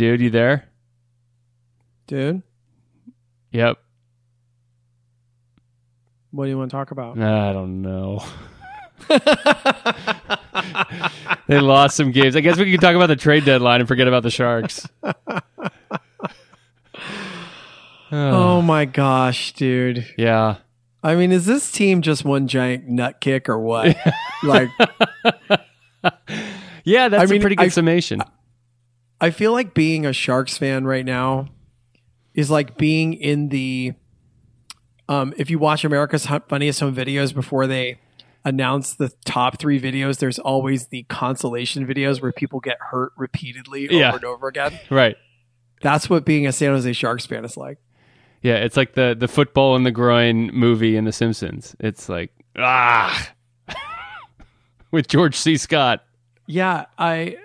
dude, you there? dude, Yep. what do you want to talk about? I don't know. they lost some games. I guess we can talk about the trade deadline and forget about the Sharks. Oh my gosh, dude. Yeah. I mean, is this team just one giant nut kick or what? like, Yeah, that's I a mean, pretty good I- summation. I feel like being a Sharks fan right now is like being in the. Um, if you watch America's Funniest Home Videos before they announce the top three videos, there's always the consolation videos where people get hurt repeatedly over Yeah. and over again. right. That's what being a San Jose Sharks fan is like. Yeah, it's like the the football in the groin movie in The Simpsons. It's like ah, with George C. Scott. Yeah, I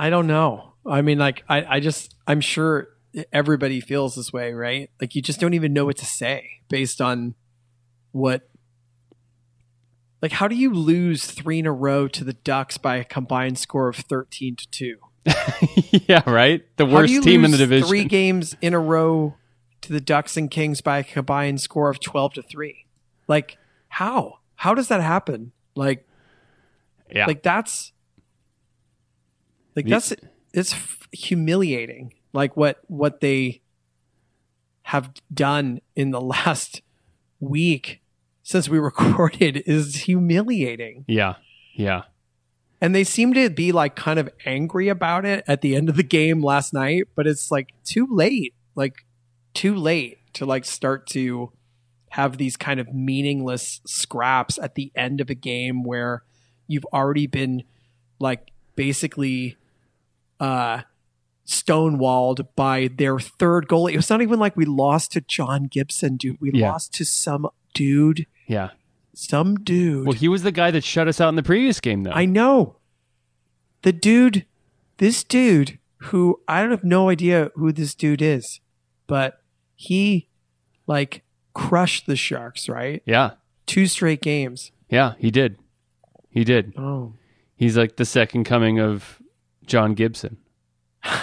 I don't know. I mean like I I just I'm sure everybody feels this way, right? Like you just don't even know what to say based on what like how do you lose 3 in a row to the Ducks by a combined score of 13 to 2? yeah, right. The worst team in the division. 3 games in a row to the Ducks and Kings by a combined score of 12 to 3? Like how? How does that happen? Like yeah, like that's like The- that's it's humiliating. Like what what they have done in the last week since we recorded is humiliating. Yeah, yeah. and they seem to be like kind of angry about it at the end of the game last night but it's like too late. Like too late to like start to have these kind of meaningless scraps at the end of a game where you've already been like basically uh stonewalled by their third goalie. It was not even like we lost to John Gibson, dude. We Yeah. lost to some dude, Yeah. some dude. Well, he was the guy that shut us out in the previous game, though. I know. The dude, this dude, who I don't have no idea who this dude is, but he like crushed the Sharks, right? yeah, Two straight games. yeah, he did. He did. Oh. He's like the second coming of John Gibson.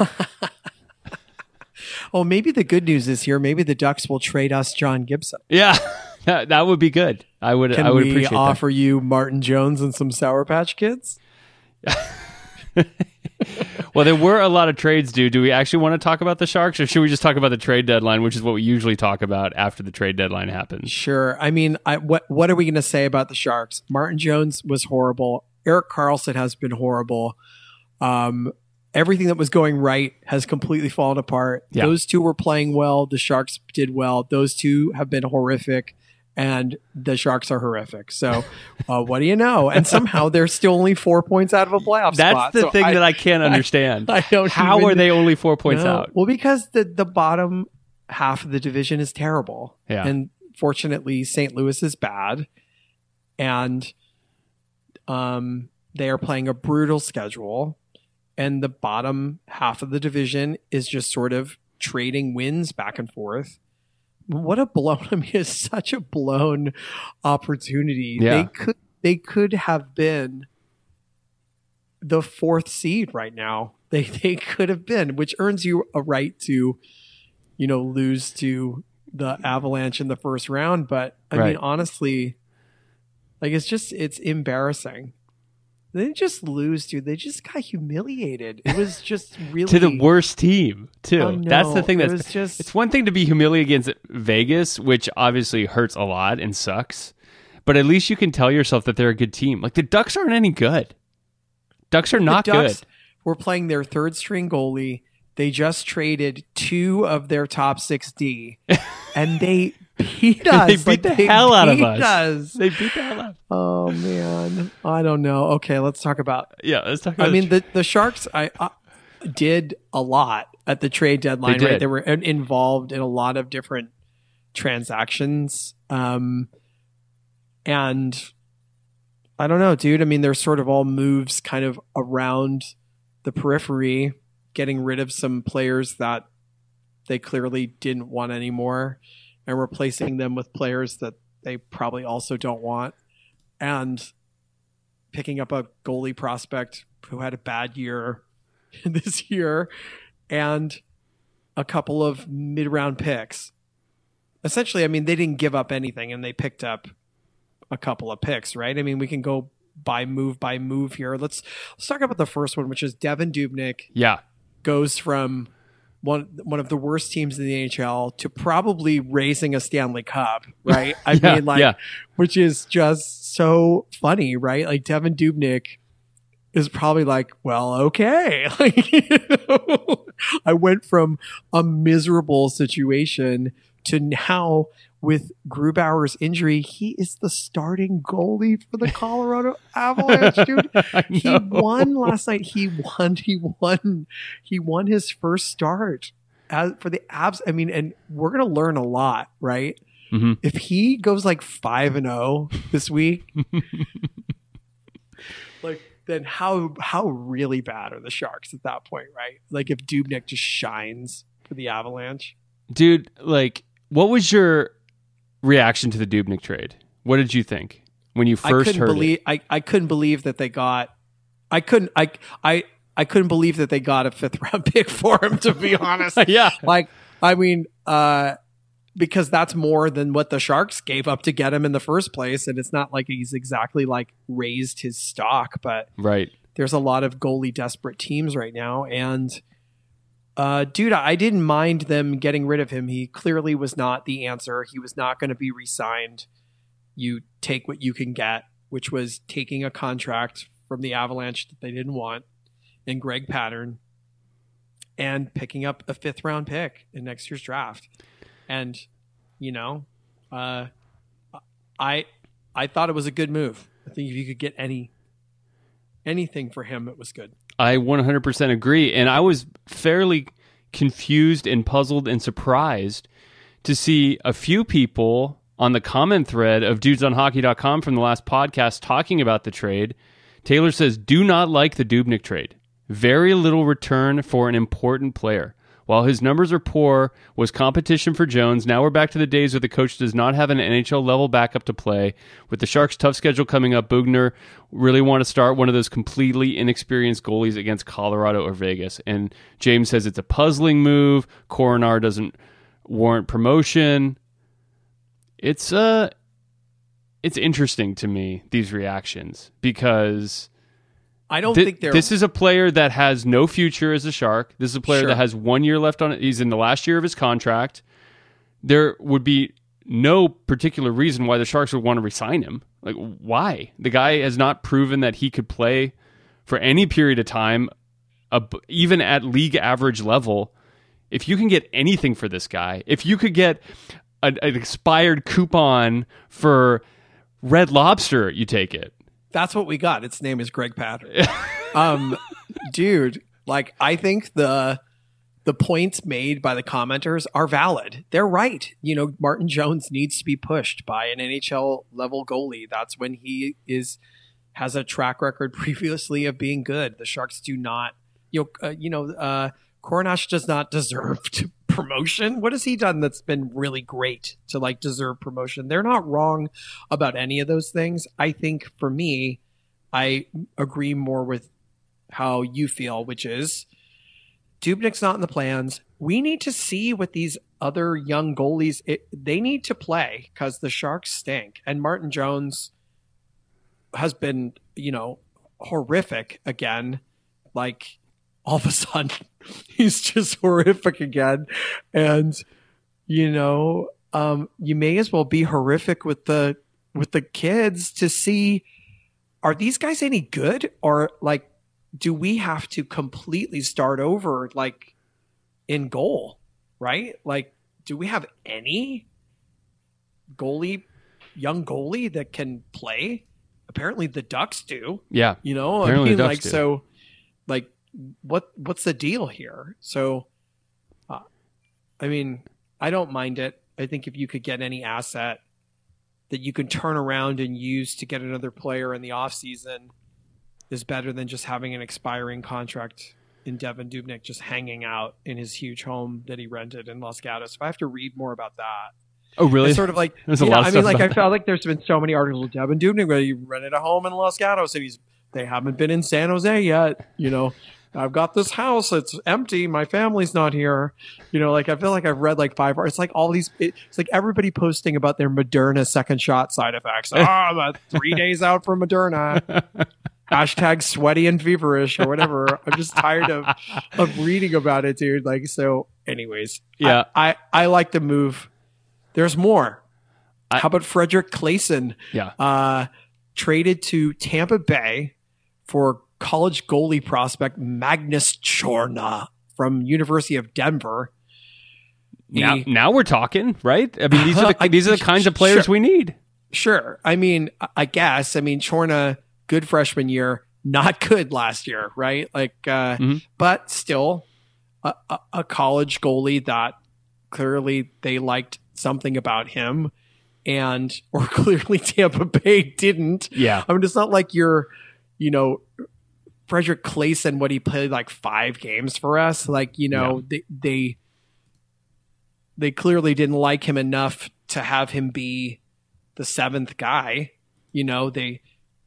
Oh, maybe the good news is here. Maybe the Ducks will trade us John Gibson. Yeah, that, that would be good. I would. Can I would we appreciate offer you Martin Jones and some Sour Patch Kids? Well, there were a lot of trades, dude. Do we actually want to talk about the Sharks, or should we just talk about the trade deadline, which is what we usually talk about after the trade deadline happens? Sure. I mean, I, what what are we going to say about the Sharks? Martin Jones was horrible. Erik Karlsson has been horrible. Um, everything that was going right has completely fallen apart. Yeah. Those two were playing well. The Sharks did well. Those two have been horrific, and the Sharks are horrific. So, uh, what do you know? And somehow they're still only four points out of a playoff That's spot. the So thing that I can't understand. I don't How even- are they only four points no. out? Well, because the the bottom half of the division is terrible. Yeah. And fortunately, St. Louis is bad, and um, they are playing a brutal schedule, and the bottom half of the division is just sort of trading wins back and forth. What a blown! I mean, it's such a blown opportunity. Yeah. They could they could have been the fourth seed right now. They they could have been, which earns you a right to, you know, lose to the Avalanche in the first round. But I Right. mean, honestly, like it's just it's embarrassing. They didn't just lose, dude. They just got humiliated. It was just really to the worst team too. I That's the thing. It That's was just- it's one thing to be humiliated against Vegas, which obviously hurts a lot and sucks. But at least you can tell yourself that they're a good team. Like the Ducks aren't any good. Ducks are not the Ducks good. were playing their third string goalie. They just traded two of their top six D, and they beat us. They beat Like, the hell out of beat us. They beat the hell out. Oh man, I don't know. Okay, let's talk about. Yeah, let's talk about I mean, the the Sharks. I, I did a lot at the trade deadline. They Right, they were involved in a lot of different transactions. Um, and I don't know, dude. I mean, they're sort of all moves kind of around the periphery, getting rid of some players that they clearly didn't want anymore and replacing them with players that they probably also don't want. And picking up a goalie prospect who had a bad year this year and a couple of mid round picks. Essentially, I mean, they didn't give up anything and they picked up a couple of picks, right? I mean, we can go by move by move here. Let's let's talk about the first one, which is Devan Dubnyk yeah, goes from one one of the worst teams in the NHL to probably raising a Stanley Cup, right? I Yeah, mean, like, yeah. which is just so funny, right? Like Devan Dubnyk is probably like, well, okay. Like, you know, I went from a miserable situation to now with Grubauer's injury, he is the starting goalie for the Colorado Avalanche, dude. He won last night. He won. He won. He won his first start as, for the Avs. I mean, and we're gonna learn a lot, right? Mhm. If he goes like five and zero this week, like then how how really bad are the Sharks at that point, right? Like if Dubnyk just shines for the Avalanche. dude. Like, what was your reaction to the Dubnyk trade? What did you think when you first heard believe it? I, I couldn't believe that they got I couldn't I I I couldn't believe that they got a fifth round pick for him to be honest. yeah, like I mean uh because that's more than what the Sharks gave up to get him in the first place and it's not like he's exactly like raised his stock but right. there's a lot of goalie desperate teams right now and uh, dude, I didn't mind them getting rid of him. He clearly was not the answer. He was not going to be re-signed. You take what you can get, which was taking a contract from the Avalanche that they didn't want, and Greg Pateryn, and picking up a fifth round pick in next year's draft. And you know, uh, I I thought it was a good move. I think if you could get any anything for him, it was good. I 100% agree. And I was fairly confused and puzzled and surprised to see a few people on the comment thread of dudesonhockey.com from the last podcast talking about the trade. Taylor says, Do not like the Dubnyk trade. Very little return for an important player. While his numbers are poor, was competition for Jones. Now we're back to the days where the coach does not have an NHL level backup to play. With the Sharks' tough schedule coming up, Boughner really want to start one of those completely inexperienced goalies against Colorado or Vegas. And James says it's a puzzling move. Korenar doesn't warrant promotion. It's uh it's interesting to me these reactions because I don't Thi- think they're this is a player that has no future as a shark. This is a player Sure. that has one year left on it. He's in the last year of his contract. There would be no particular reason why the Sharks would want to resign him. Like, why? The guy has not proven that he could play for any period of time, ab- even at league average level. If you can get anything for this guy, if you could get an, an expired coupon for Red Lobster, you take it. That's what we got. Its name is Greg Pateryn. um, dude, like I think the the points made by the commenters are valid. They're right. You know, Martin Jones needs to be pushed by an NHL level goalie. That's when he is has a track record previously of being good. The Sharks do not, you know, uh, you know, uh, Coronash does not deserve to promotion. What has he done that's been really great to like deserve promotion? They're not wrong about any of those things. I think for me, I agree more with how you feel, which is Dubnyk's not in the plans. We need to see what these other young goalies it, they need to play because the Sharks stink, and Martin Jones has been, you know, horrific again. Like all of a sudden, he's just horrific again, and you know, um, you may as well be horrific with the with the kids to see are these guys any good or like do we have to completely start over like in goal right like do we have any goalie, young goalie that can play. Apparently, the Ducks do. Yeah. You know, Apparently I mean, like do. so, like what what's the deal here? So, uh, I mean, I don't mind it. I think if you could get any asset that you can turn around and use to get another player in the off season is better than just having an expiring contract in Devan Dubnyk just hanging out in his huge home that he rented in Los Gatos. If I have to read more about that, Oh, really? it's sort of like There's a you lot I mean, like I that. felt like there's been so many articles with Devan Dubnyk where he rented a home in Los Gatos and he's they haven't been in San Jose yet. You know, I've got this house; it's empty. My family's not here. You know, like I feel like I've read like five. It's like all these. It's like everybody posting about their Moderna second shot side effects. Ah, I'm about three days out from Moderna. Hashtag sweaty and feverish or whatever. I'm just tired of of reading about it, dude. Like so. Anyways, Yeah. I, I, I like the move. There's more. I- How about Fredrik Claesson? Yeah. Uh, traded to Tampa Bay for college goalie prospect Magnus Chrona from University of Denver. Now, now we're talking, right? I mean, these are the, I- these are the kinds of players sure. we need. Sure. I mean, I- guess. I mean, Chrona, good freshman year, not good last year, right? Like, uh, Mhm. but still a, a, a college goalie that clearly they liked something about him, and or clearly Tampa Bay didn't. Yeah. I mean, it's not like you're, you know, Fredrik Claesson, what he played like five games for us. Like, you know, they, they, they clearly didn't like him enough to have him be the seventh guy. You know, they,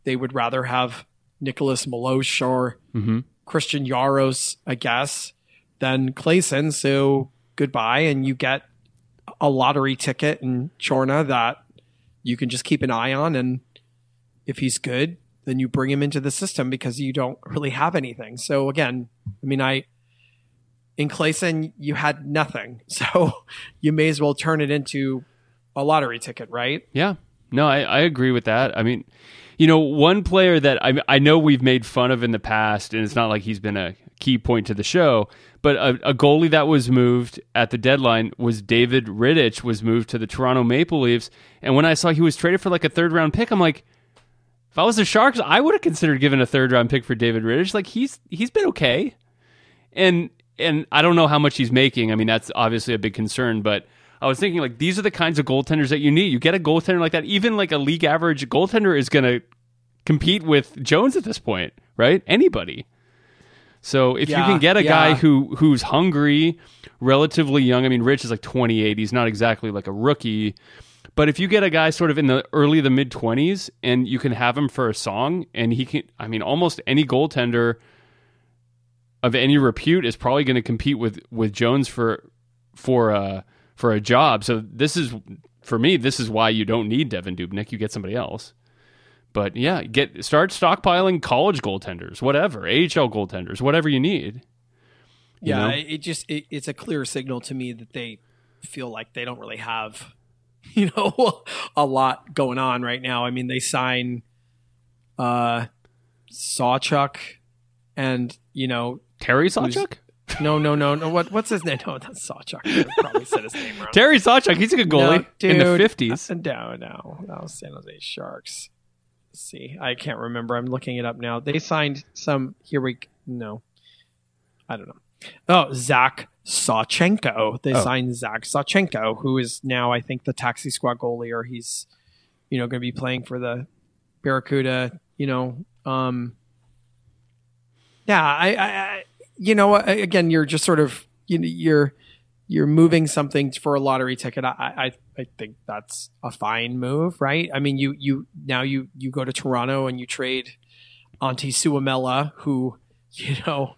they would rather have Nicolas Meloche or hmm Christian Jaros, I guess, than Claesson. So goodbye. And you get a lottery ticket in Chrona that you can just keep an eye on. And if he's good, then you bring him into the system because you don't really have anything. So again, I mean, I, in Claesson, you had nothing. So you may as well turn it into a lottery ticket, right? Yeah. No, I, I agree with that. I mean, you know, one player that I, I know we've made fun of in the past, and it's not like he's been a key point to the show, but a, a goalie that was moved at the deadline was David Rittich, was moved to the Toronto Maple Leafs. And when I saw he was traded for like a third round pick, I'm like, if I was the Sharks, I would have considered giving a third round pick for David Rittich. Like he's he's been okay, and and I don't know how much he's making. I mean, that's obviously a big concern, but I was thinking like these are the kinds of goaltenders that you need. You get a goaltender like that, even like a league average goaltender is going to compete with Jones at this point, right? Anybody. So if you can get a guy who who's hungry, relatively young. I mean, Rich is like 28. He's not exactly like a rookie. But if you get a guy sort of in the early the mid 20s and you can have him for a song and he can I mean almost any goaltender of any repute is probably going to compete with with Jones for for uh for a job. So this is for me this is why you don't need Devan Dubnyk. You get somebody else. But yeah, get start stockpiling college goaltenders, whatever, AHL goaltenders, whatever you need. You yeah, know? it just it, it's a clear signal to me that they feel like they don't really have, you know, a lot going on right now. I mean, they sign uh Sawchuk and you know, Terry Sawchuk? no, no, no, no. What what's his name? No, that's Sawchuk. I probably said his name wrong. Terry Sawchuk, he's a good goalie No, in the 50s. Uh, No, no, that was San Jose Sharks. Let's see, I can't remember. I'm looking it up now. They signed some. Here we no, I don't know. Oh, Zach Sawchenko. They Oh. signed Zach Sawchenko, who is now I think the taxi squad goalie, or he's you know going to be playing for the Barracuda. You know, um, yeah, I, I, you know, again, you're just sort of you know, you're you're moving something for a lottery ticket. I, I I think that's a fine move, right? I mean, you you now you you go to Toronto and you trade Antti Suomela, who you know,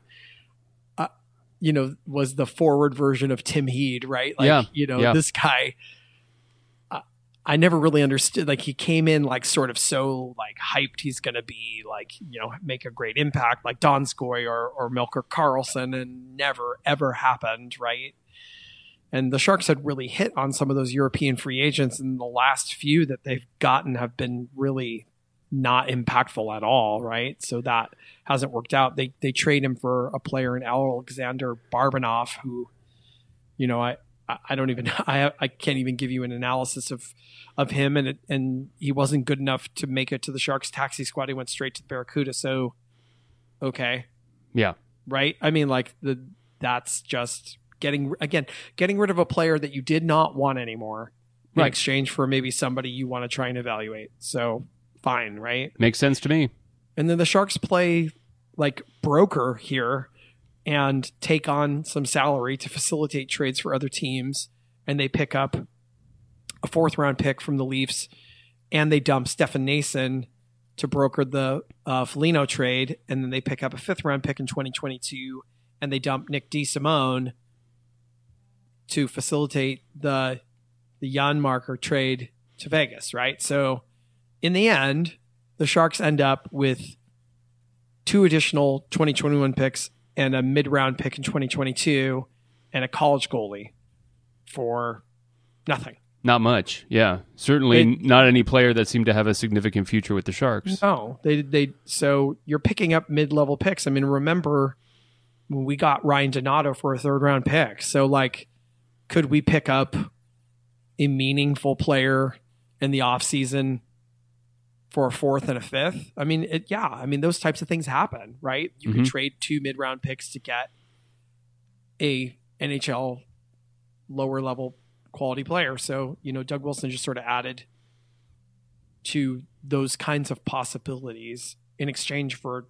you know, was the forward version of Tim Heed, right? Like, Yeah, you know, yeah. this guy. I never really understood. Like he came in like sort of so like hyped he's going to be like you know make a great impact like Donskoy or or Melker Karlsson and never ever happened right. And the Sharks had really hit on some of those European free agents, and the last few that they've gotten have been really not impactful at all, right? So that hasn't worked out. They they trade him for a player in Alexander Barabanov, who, you know, I I, don't even I I can't even give you an analysis of of him and it, and he wasn't good enough to make it to the Sharks taxi squad. He went straight to the Barracuda. So okay, Yeah. right? I mean, like the that's just getting again getting rid of a player that you did not want anymore in exchange for maybe somebody you want to try and evaluate. So fine, right? Makes sense to me. And then the Sharks play like broker here and take on some salary to facilitate trades for other teams. And they pick up a fourth round pick from the Leafs and they dump Stefan Noesen to broker the uh, Foligno trade. And then they pick up a fifth round pick in 2022 and they dump Nick DeSimone to facilitate the the Janmark trade to Vegas, right? So in the end, the Sharks end up with two additional 2021 picks and a mid round pick in 2022 and a college goalie for nothing. Not much. Yeah. Certainly It- not any player that seemed to have a significant future with the Sharks. No, they they so you're picking up mid level picks. I mean, remember when we got Ryan Donato for a third round pick. So like, could we pick up a meaningful player in the off season for a fourth and a fifth? I mean, it, yeah. I mean, those types of things happen, right? You can Mhm. trade two mid round picks to get a NHL lower level quality player. So you know, Doug Wilson just sort of added to those kinds of possibilities in exchange for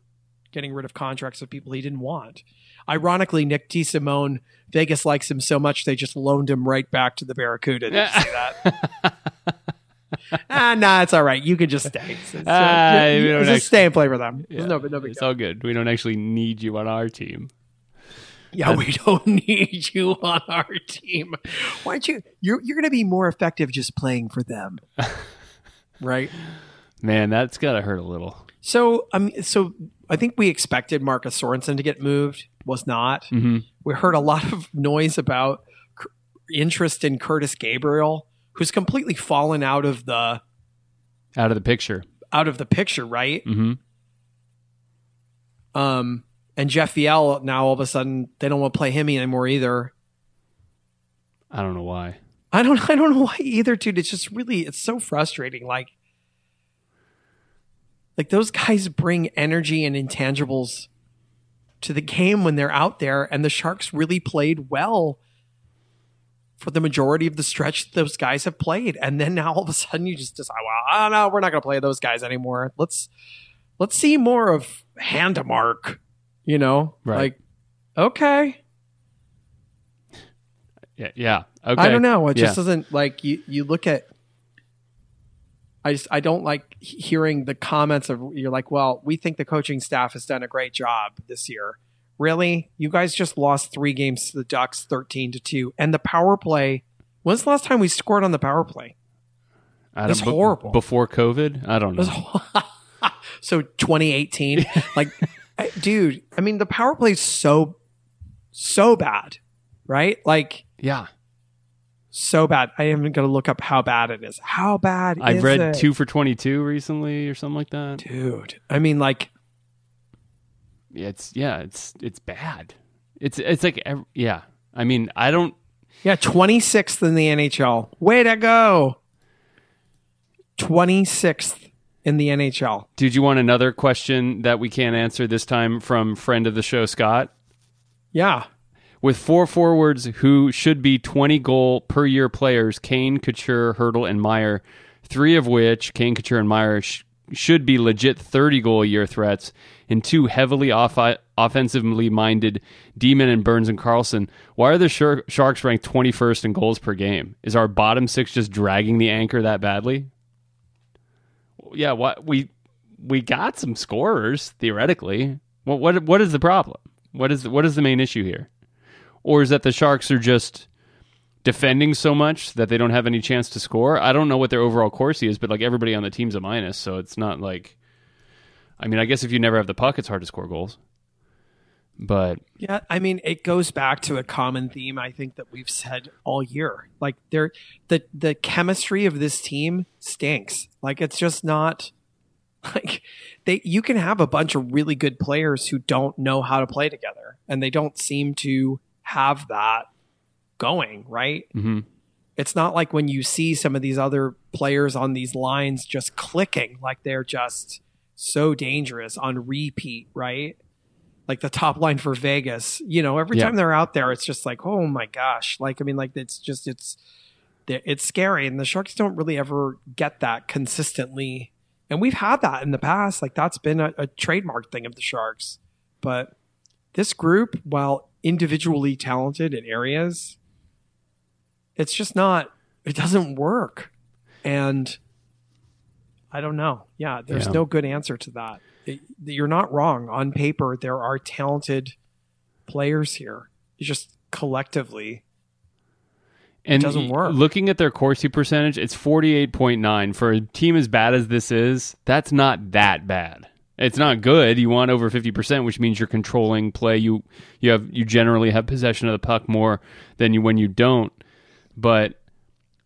getting rid of contracts of people he didn't want. Ironically, Nick DeSimone, Vegas likes him so much they just loaned him right back to the Barracuda. Did you see that? ah, nah, it's all right. You can just stay. It's- it's, uh, Ah, you- you just actually- stay and play for them. Yeah. No, but no it's all good. We don't actually need you on our team. Yeah, we don't need you on our team. Why don't you? You're you're going to be more effective just playing for them, right? Man, that's got to hurt a little. So um, so I think we expected Marcus Sorensen to get moved. Was not. hmm We heard a lot of noise about interest in Kurtis Gabriel, who's completely fallen out of the Out of the picture. out of the picture, right? hmm Um, and Jeff Viel now all of a sudden they don't want to play him anymore either. I don't know why. I don't I don't know why either, dude. It's just really it's so frustrating. Like like those guys bring energy and intangibles to the game when they're out there, and the Sharks really played well for the majority of the stretch those guys have played. And then now all of a sudden you just decide, well, oh no, we're not gonna play those guys anymore. Let's let's see more of Handemark, you know? Right. Like, okay. Yeah. Yeah. Okay. I don't know. It just Yeah. doesn't like you. You look at. I just I don't like hearing the comments of you're like, well, we think the coaching staff has done a great job this year. Really, you guys just lost three games to the Ducks, thirteen to two, and the power play. When's the last time we scored on the power play? I don't- It's be- horrible. Before COVID, I don't know. so 2018, like, I- dude. I mean, the power play is so so bad, right? Like Yeah. so bad. I am going to look up how bad it is. How bad I've read it? two for 22 recently or something like that. dude. I mean, like, It's, yeah, it's, it's bad. It's, it's like, yeah. I mean, I don't, yeah, 26th in the NHL. Way to go. 26th in the NHL. did you want another question that we can't answer this time from friend of the show, Scott? Yeah. With four forwards who should be 20 goal per year players, Kane, Couture, Hertl, and Meier, three of which, Kane, Couture, and Meier, sh- should be legit 30 goal a year threats, and two heavily off- offensively minded D-men and Burns and Karlsson, why are the Shar- Sharks ranked 21st in goals per game? Is our bottom six just dragging the anchor that badly? Yeah, what we we got some scorers theoretically. What what what is the problem? What is what is the main issue here? Or is that the Sharks are just defending so much that they don't have any chance to score? I don't know what their overall Corsi is, but like everybody on the team's a minus, so it's not like. I mean, I guess if you never have the puck, it's hard to score goals. But Yeah, I mean, it goes back to a common theme I think that we've said all year. Like there the the chemistry of this team stinks. Like it's just not like they you can have a bunch of really good players who don't know how to play together and they don't seem to have that going, right? hmm It's not like when you see some of these other players on these lines just clicking like they're just so dangerous on repeat, right? Like the top line for Vegas, you know, every Yeah. time they're out there, it's just like, oh my gosh. Like, I mean, like it's just, it's, it's scary. And the Sharks don't really ever get that consistently. And we've had that in the past. Like, that's been a, a trademark thing of the Sharks. But this group, while individually talented in areas, it's just not, it doesn't work. And I don't know. Yeah, there's Yeah. no good answer to that. It- you're not wrong. On paper, there are talented players here. It's just collectively, And it doesn't work. Looking at their Corsi percentage, it's 48.9. For a team as bad as this is, that's not that bad. It's not good. You want over 50%, which means you're controlling play. You you have you generally have possession of the puck more than you when you don't. But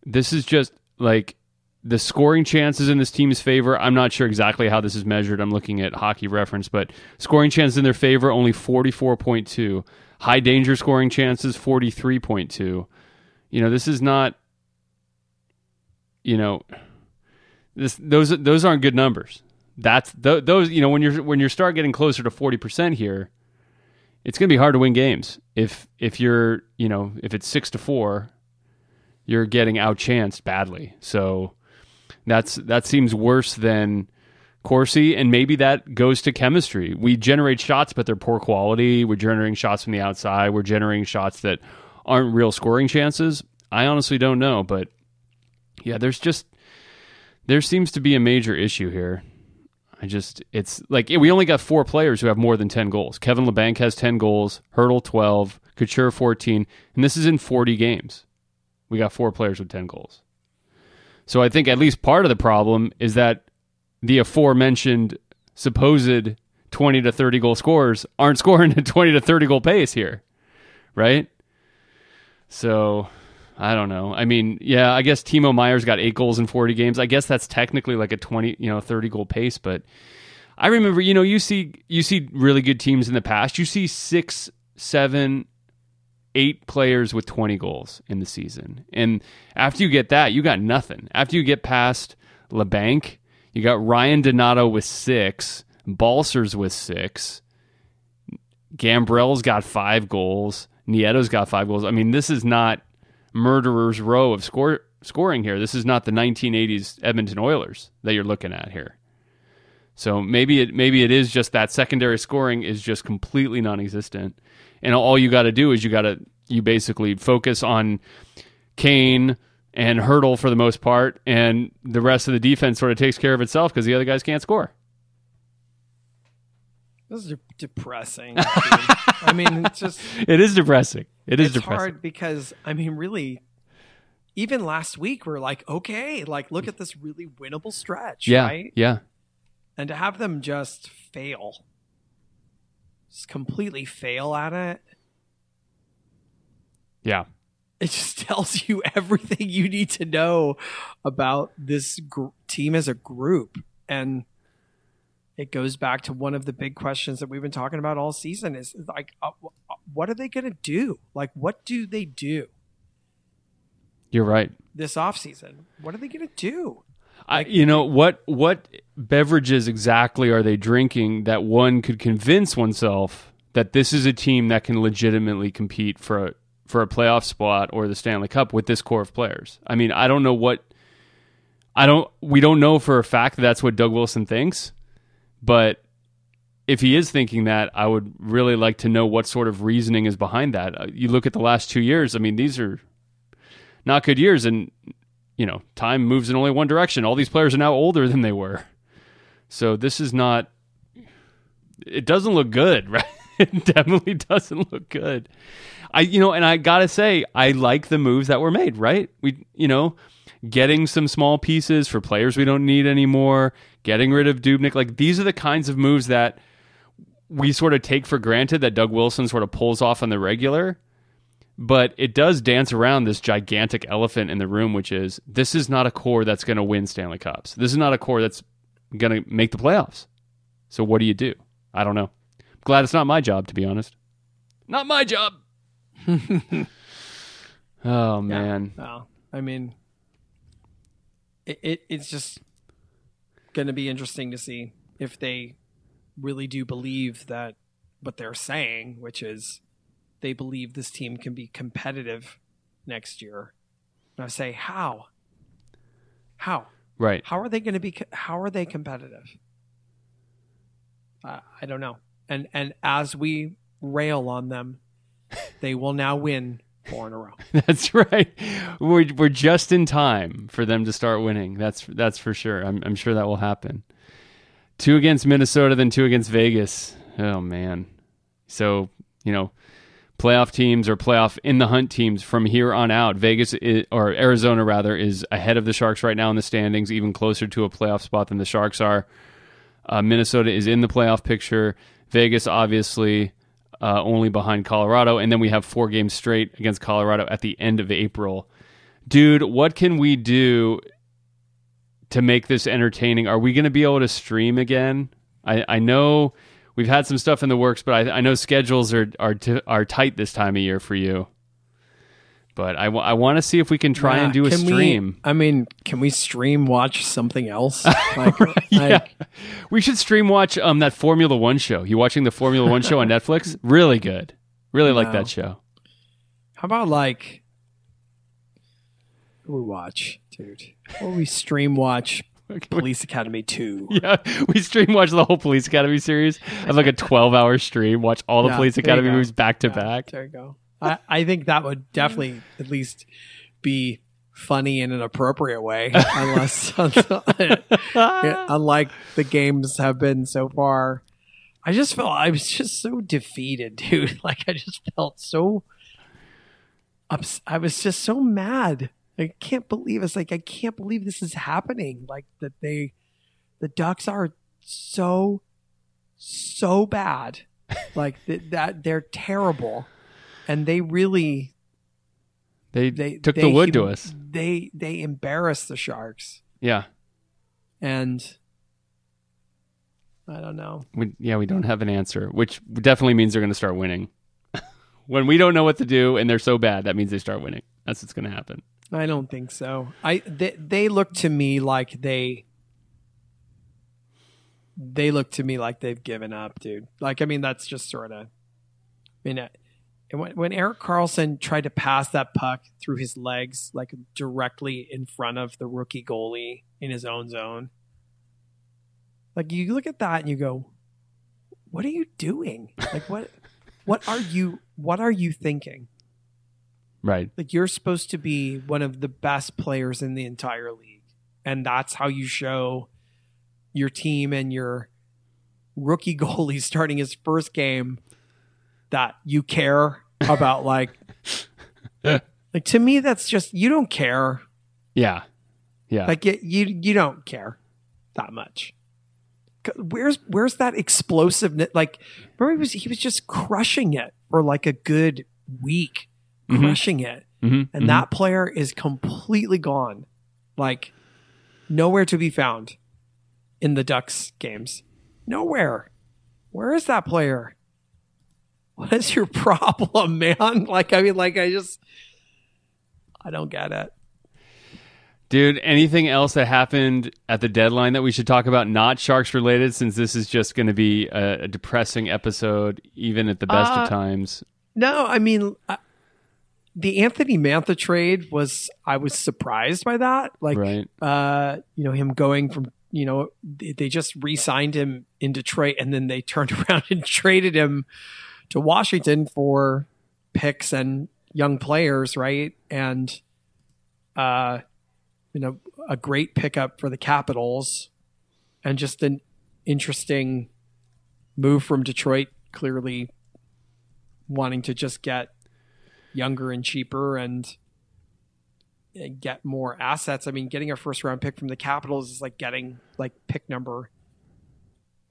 this is just like the scoring chances in this team's favor. I'm not sure exactly how this is measured. I'm looking at hockey reference, but scoring chances in their favor only 44.2. High danger scoring chances 43.2 you know this is not you know this those those aren't good numbers that's th- those you know when you're when you start getting closer to 40% here it's going to be hard to win games if if you're you know if it's 6 to 4 you're getting outchanced badly so that's that seems worse than Corsi, and maybe that goes to chemistry. We generate shots, but they're poor quality. We're generating shots from the outside. We're generating shots that aren't real scoring chances. I honestly don't know, but yeah, there's just there seems to be a major issue here. I just it's like we only got four players who have more than ten goals. Kevin Labanc has ten goals, Hertl twelve, Couture fourteen, and this is in forty games. We got four players with ten goals. So I think at least part of the problem is that the aforementioned supposed 20 to 30 goal scorers aren't scoring at 20 to 30 goal pace here, right? So I don't know. I mean, yeah, I guess Timo Meier's got eight goals in 40 games. I guess that's technically like a 20, you know, 30 goal pace, but I remember, you know, you see you see really good teams in the past. You see six, seven, eight players with 20 goals in the season. And after you get that, you got nothing. After you get past Labanc, you got Ryan Donato with six, Balcers with six, Gambrell's got five goals, Nieto's got five goals. I mean, this is not murderer's row of score, scoring here. This is not the 1980s Edmonton Oilers that you're looking at here. So maybe it maybe it is just that secondary scoring is just completely non-existent, and all you got to do is you got to you basically focus on Kane and Hertl for the most part, and the rest of the defense sort of takes care of itself because the other guys can't score. this is depressing. I mean, it's just It is depressing. It is it's depressing. hard because I mean, really, even last week we're like, okay, like look at this really winnable stretch, Yeah, right? yeah. And to have them just fail, just completely fail at it, Yeah. it just tells you everything you need to know about this gr- team as a group. And it goes back to one of the big questions that we've been talking about all season is like uh, what are they going to do? Like what do they do? You're right. this offseason what are they going to do I, you know what? What beverages exactly are they drinking that one could convince oneself that this is a team that can legitimately compete for a, for a playoff spot or the Stanley Cup with this core of players? I mean, I don't know what. I don't. We don't know for a fact that that's what Doug Wilson thinks, but if he is thinking that, I would really like to know what sort of reasoning is behind that. Uh, You look at the last two years. I mean, these are not good years, and you know, time moves in only one direction. All these players are now older than they were. So this is not it doesn't look good, right? It definitely doesn't look good. I you know, and I got to say I like the moves that were made, right? We you know, getting some small pieces for players we don't need anymore, getting rid of Dubnyk, like these are the kinds of moves that we sort of take for granted that Doug Wilson sort of pulls off on the regular but it does dance around this gigantic elephant in the room, which is this is not a core that's going to win Stanley Cups. This is not a core that's going to make the playoffs. So what do you do? I don't know. Glad it's not my job, to be honest. Not my job. Oh man. No, I mean, it, it it's just going to be interesting to see if they really do believe that what they're saying, which is they believe this team can be competitive next year. And I say, how? How? Right. How are they going to be? How are they competitive? Uh, I don't know. And and as we rail on them, they will now win four in a row. That's right. We're we're just in time for them to start winning. That's that's for sure. I'm I'm sure that will happen. Two against Minnesota, then two against Vegas. Oh man. So you know, playoff teams or playoff in the hunt teams from here on out. Vegas i or Arizona rather is ahead of the Sharks right now in the standings, even closer to a playoff spot than the Sharks are. Uh, Minnesota is in the playoff picture. Vegas, obviously, uh, only behind Colorado. And then we have four games straight against Colorado at the end of April. Dude, what can we do to make this entertaining? Are we going to be able to stream again? I, I know we've had some stuff in the works, but I, I know schedules are are, t- are tight this time of year for you. But I, w- I want to see if we can try and do a can we- stream. I mean, can we stream watch something else? Like, yeah. like, We should stream watch um that Formula One show. You watching the Formula One show on Netflix? Really good. Really like that show. how about like we watch, dude? What we stream watch Police Academy 2? Yeah, we stream watch the whole Police Academy series. I have like a twelve hour stream. Watch all the Police Academy movies back to Yeah, back. There you go. I, I think that would definitely at least be funny in an appropriate way, unless unlike the games have been so far. I just felt I was just so defeated, dude. Like I just felt so ups- I was just so mad. I can't believe it's like I can't believe this is happening. Like that they the Ducks are so so bad. Like th- that they're terrible. And they really They, they took they the wood to us. They they embarrass the Sharks. Yeah, And I don't know. we, yeah, we don't have an answer, which definitely means they're going to start winning. when we don't know what to do and they're so bad, that means they start winning. That's what's going to happen. I don't think so. I they, they look to me like they they look to me like they've given up, dude. Like I mean that's just sort of I mean uh, when when Erik Karlsson tried to pass that puck through his legs like directly in front of the rookie goalie in his own zone. Like you look at that and you go what are you doing? Like what what are you what are you thinking? Right. like you're supposed to be one of the best players in the entire league and that's how you show your team and your rookie goalie starting his first game that you care about like like to me that's just you don't care Yeah. Yeah. like it, you you don't care that much. where's where's that explosiveness like remember he was he was just crushing it for like a good week Mhm. crushing it. Mhm, and mhm. that player is completely gone. Like nowhere to be found in the ducks games. Nowhere. Where is that player? What is your problem man? Like i mean like i just i don't get it. Dude, anything else that happened at the deadline that we should talk about, not Sharks related, since this is just going to be a, a depressing episode, even at the best Uh, of times? No, I mean I, the Anthony Mantha trade was I was surprised by that. Like Right. uh, you know, him going from you know, they they just re-signed him in Detroit and then they turned around and traded him to Washington for picks and young players, right? And uh you know, a great pickup for the Capitals and just an interesting move from Detroit clearly wanting to just get younger and cheaper and and get more assets. I mean, getting a first round pick from the Capitals is like getting like pick number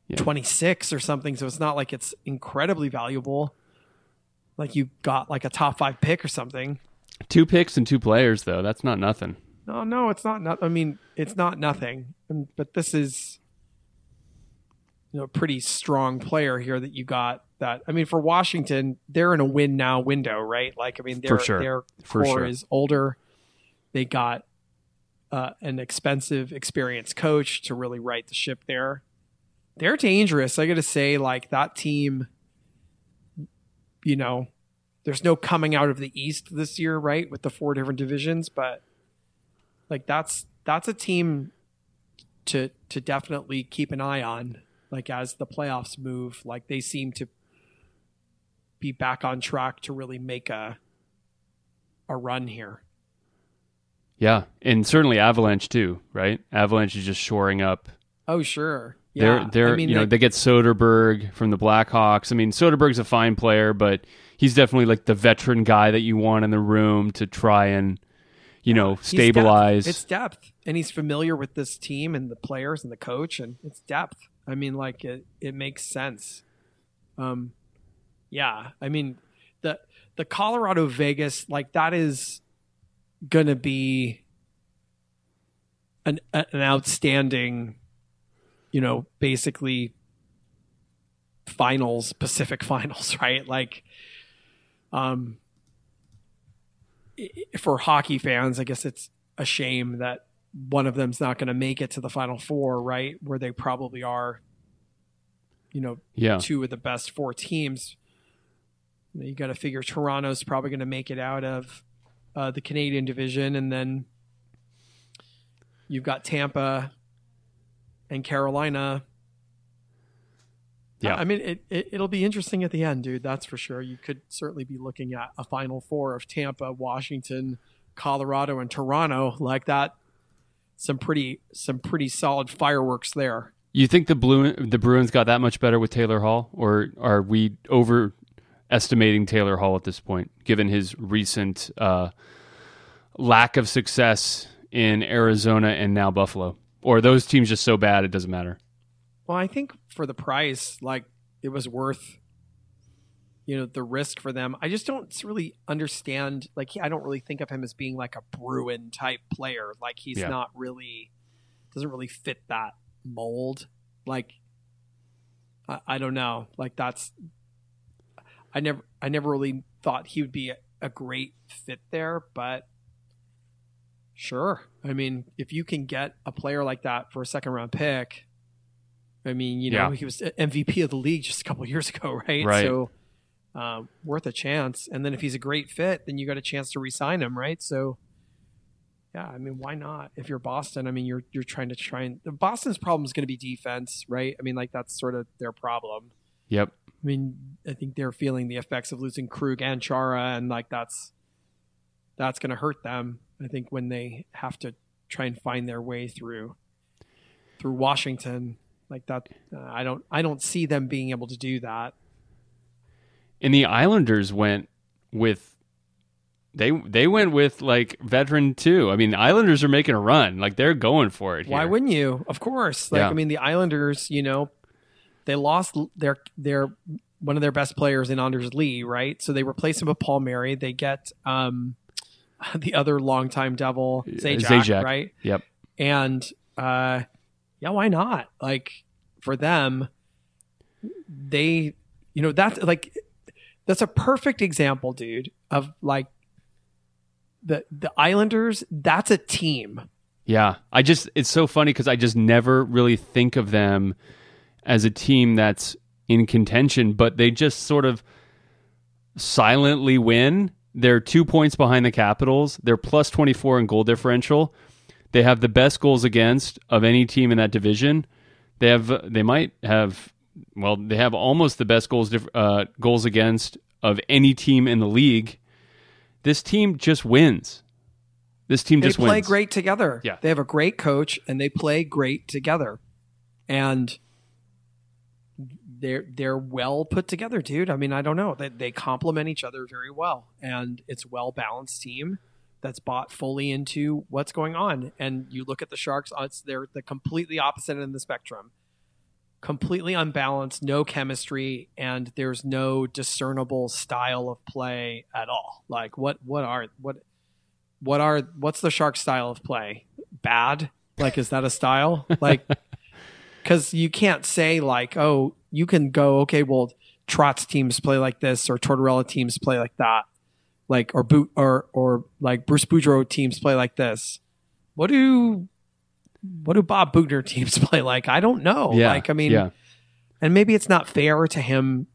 Yeah. 26 or something. So it's not like it's incredibly valuable. Like you got like a top five pick or something. Two picks and two players, though. That's not nothing. No, no, it's not. not I mean, it's not nothing. But this is you know a pretty strong player here that you got. That I mean, for Washington, they're in a win now window, right? Like I mean, their sure. their For core sure. is older. They got uh, an expensive, experienced coach to really right the ship there. They're dangerous. I got to say, like that team. You know, there's no coming out of the East this year, right? With the four different divisions, but like that's that's a team to to definitely keep an eye on. Like as the playoffs move, like they seem to be back on track to really make a a run here. Yeah, and certainly Avalanche too, right? Avalanche is just shoring up. Oh sure, They're they're I mean, you know they get Soderberg from the Blackhawks. I mean Soderberg's a fine player, but he's definitely like the veteran guy that you want in the room to try and you know he's depth. stabilize. It's depth, and he's familiar with this team and the players and the coach, and it's depth. I mean, like it it makes sense. Um, yeah. I mean the the Colorado Vegas like that is gonna be an an outstanding, you know, basically finals Pacific finals, right? Like, um, for hockey fans, I guess it's a shame that one of them's not going to make it to the final four, right? Where they probably are, you know, yeah, two of the best four teams. You, got to figure Toronto's probably going to make it out of uh, the Canadian division, and then you've got Tampa and Carolina. Yeah. I mean, it, it it'll be interesting at the end, dude. That's for sure. You could certainly be looking at a final four of Tampa, Washington, Colorado, and Toronto like that. Some pretty some pretty solid fireworks there. You think the blue the Bruins got that much better with Taylor Hall, or are we overestimating Taylor Hall at this point, given his recent uh, lack of success in Arizona and now Buffalo? Or are those teams just so bad it doesn't matter? Well, I think for the price, like it was worth, you know, the risk for them. I just don't really understand. Like, I don't really think of him as being like a Bruin type player. Like, he's Yeah. not really doesn't really fit that mold. Like, I, I don't know. Like, that's I never I never really thought he would be a, a great fit there, but. Sure. I mean, if you can get a player like that for a second round pick, I mean, you know, Yeah. he was uh, MVP of the league just a couple years ago, right? Right. So, um, worth a chance. And then if he's a great fit, then you got a chance to re-sign him, right? So, yeah, I mean, why not? If you're Boston, I mean, you're you're trying to try and Boston's problem is going to be defense, right? I mean, like that's sort of their problem. Yep. I mean, I think they're feeling the effects of losing Krug and Chara, and like that's that's going to hurt them. I think when they have to try and find their way through through Washington, like that, uh, I don't I don't see them being able to do that. And the Islanders went with they they went with like veteran too. I mean, the Islanders are making a run. Like they're going for it. Why wouldn't you? Of course. Like Yeah. I mean, the Islanders, you know, they lost their their one of their best players in Anders Lee, right? So they replace him with Palmieri. They get um the other longtime devil Zajac, Zajac. right? Yep. And uh yeah, why not? Like for them, they you know that's like that's a perfect example, dude, of like the the Islanders, that's a team. Yeah, I just it's so funny because I just never really think of them as a team that's in contention, but they just sort of silently win. They're two points behind the Capitals. They're plus twenty four in goal differential. They have the best goals against of any team in that division. They have they might have well they have almost the best goals uh, goals against of any team in the league. This team just wins. This team just wins. they just play wins. great together. Yeah. They have a great coach and they play great together. And they're they're well put together, dude. I mean, I don't know. They they complement each other very well. And it's a well balanced team that's bought fully into what's going on. And you look at the Sharks, uh, it's they're the completely opposite end of the spectrum. Completely unbalanced, no chemistry, and there's no discernible style of play at all. Like what what are what what are what's the shark style of play bad like is that a style like because you can't say like, oh, you can go, okay, well, Trotz teams play like this, or Tortorella teams play like that, like or boot or or like Bruce Boudreau teams play like this. What do what do Bob Boughner teams play like? I don't know. yeah. Like, I mean, yeah. and maybe it's not fair to him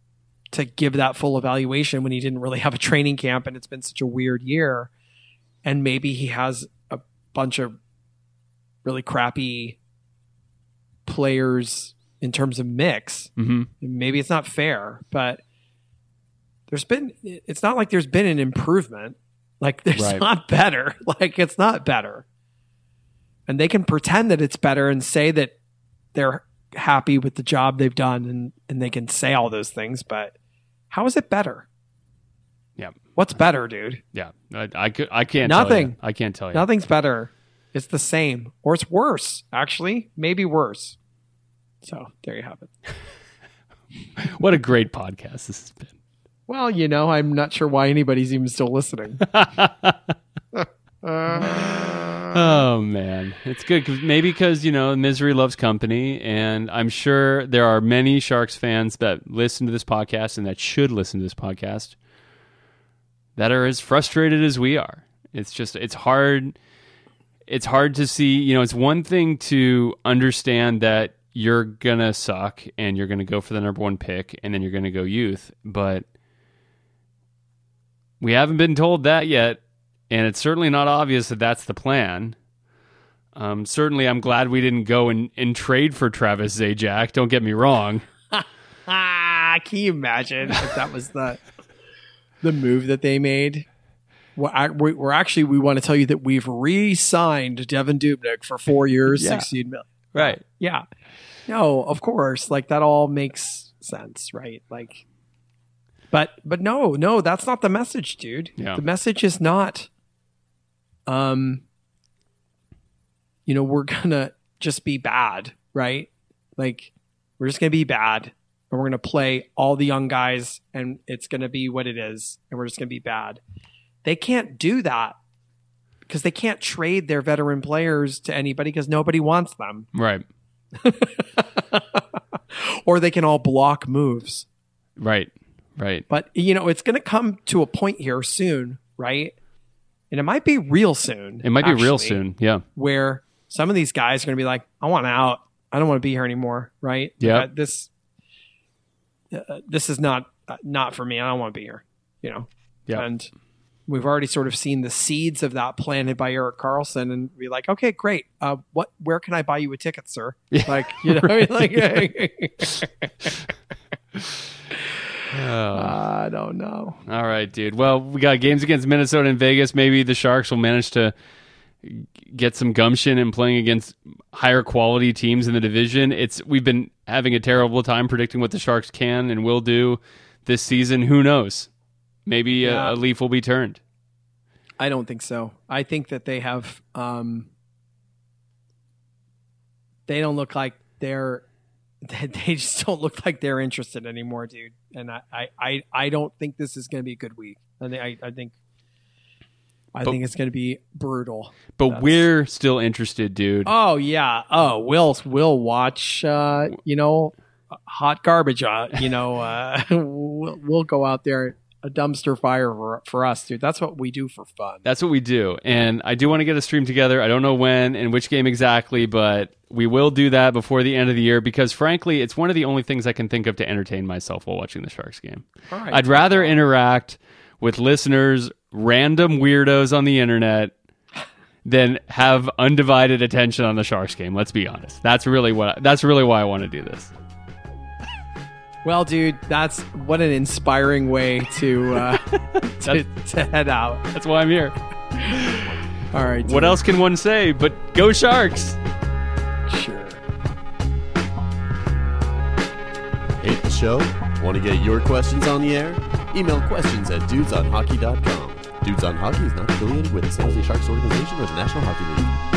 to give that full evaluation when he didn't really have a training camp and it's been such a weird year. And maybe he has a bunch of really crappy players in terms of mix. hmm Maybe it's not fair, but there's been, it's not like there's been an improvement. Like, there's Right. not better. Like, it's not better. And they can pretend that it's better and say that they're happy with the job they've done and, and they can say all those things, but how is it better? Yeah. What's better, dude? Yeah. I, I, could, I can't tell you. Nothing. I can't tell you. Nothing's better. It's the same, or it's worse, actually. Maybe worse. So there you have it. What a great podcast this has been. Well, you know, I'm not sure why anybody's even still listening. Oh man, it's good. 'cause- maybe because you know misery loves company, and I'm sure there are many Sharks fans that listen to this podcast and that should listen to this podcast that are as frustrated as we are. It's just it's hard. It's hard to see. You know, it's one thing to understand that you're gonna suck and you're gonna go for the number one pick, and then you're gonna go youth, but we haven't been told that yet and it's certainly not obvious that that's the plan. Um, certainly, I'm glad we didn't go and, and trade for Travis Zajac. Don't get me wrong. can you imagine if that was the the move that they made? Well, I, we- we're actually we want to tell you that we've re-signed Devan Dubnyk for four years, Yeah. sixteen million. Right. Yeah. No, of course. Like that all makes sense, right? Like but but no, no, that's not the message, dude. Yeah. The message is not um you know, we're to just be bad, right? Like we're just to be bad and we're to play all the young guys and it's to be what it is and we're just to be bad. They can't do that because they can't trade their veteran players to anybody because nobody wants them Right. or they can all block moves. Right. Right. But you know, it's going to come to a point here soon, right? And it might be real soon. It might be real soon. Yeah. Where some of these guys are going to be like, "I want out. I don't want to be here anymore." Right? Yeah. Uh, this uh, this is not uh, not for me. I don't want to be here. You know. Yeah. And we've already sort of seen the seeds of that planted by Erik Karlsson, and be like, "Okay, great. Uh, what? Where can I buy you a ticket, sir?" Yeah. Like, you know, like. Oh. I don't know. All right, dude. Well, we got games against Minnesota and Vegas. Maybe the Sharks will manage to get some gumption in playing against higher quality teams in the division. It's we've been having a terrible time predicting what the Sharks can and will do this season. Who knows? Maybe Yeah. a, a leaf will be turned. I don't think so. I think that they have um they don't look like they're they just don't look like they're interested anymore, dude. And I I, I, I don't think this is gonna be a good week. I think I, I think I But- think it's gonna be brutal. But That's- we're still interested, dude. Oh yeah. Oh, we'll we'll watch uh, you know, hot garbage uh, you know, uh we'll, we'll go out there a dumpster fire for, for us, dude. That's what we do for fun. That's what we do. And I do want to get a stream together. I don't know when and which game exactly, but we will do that before the end of the year because, frankly, it's one of the only things I can think of to entertain myself while watching the Sharks game. All right. I'd rather interact with listeners, random weirdos on the internet, than have undivided attention on the Sharks game. Let's be honest. That's really what. that's really why I want to do this. Well, dude, that's what an inspiring way to uh, to, to head out. That's why I'm here. All right. What else can one say? But go Sharks! Sure. Hate the show? Want to get your questions on the air? Email questions at dudesonhockey.com. Dudes on Hockey is not affiliated with the San Jose Sharks organization or the National Hockey League.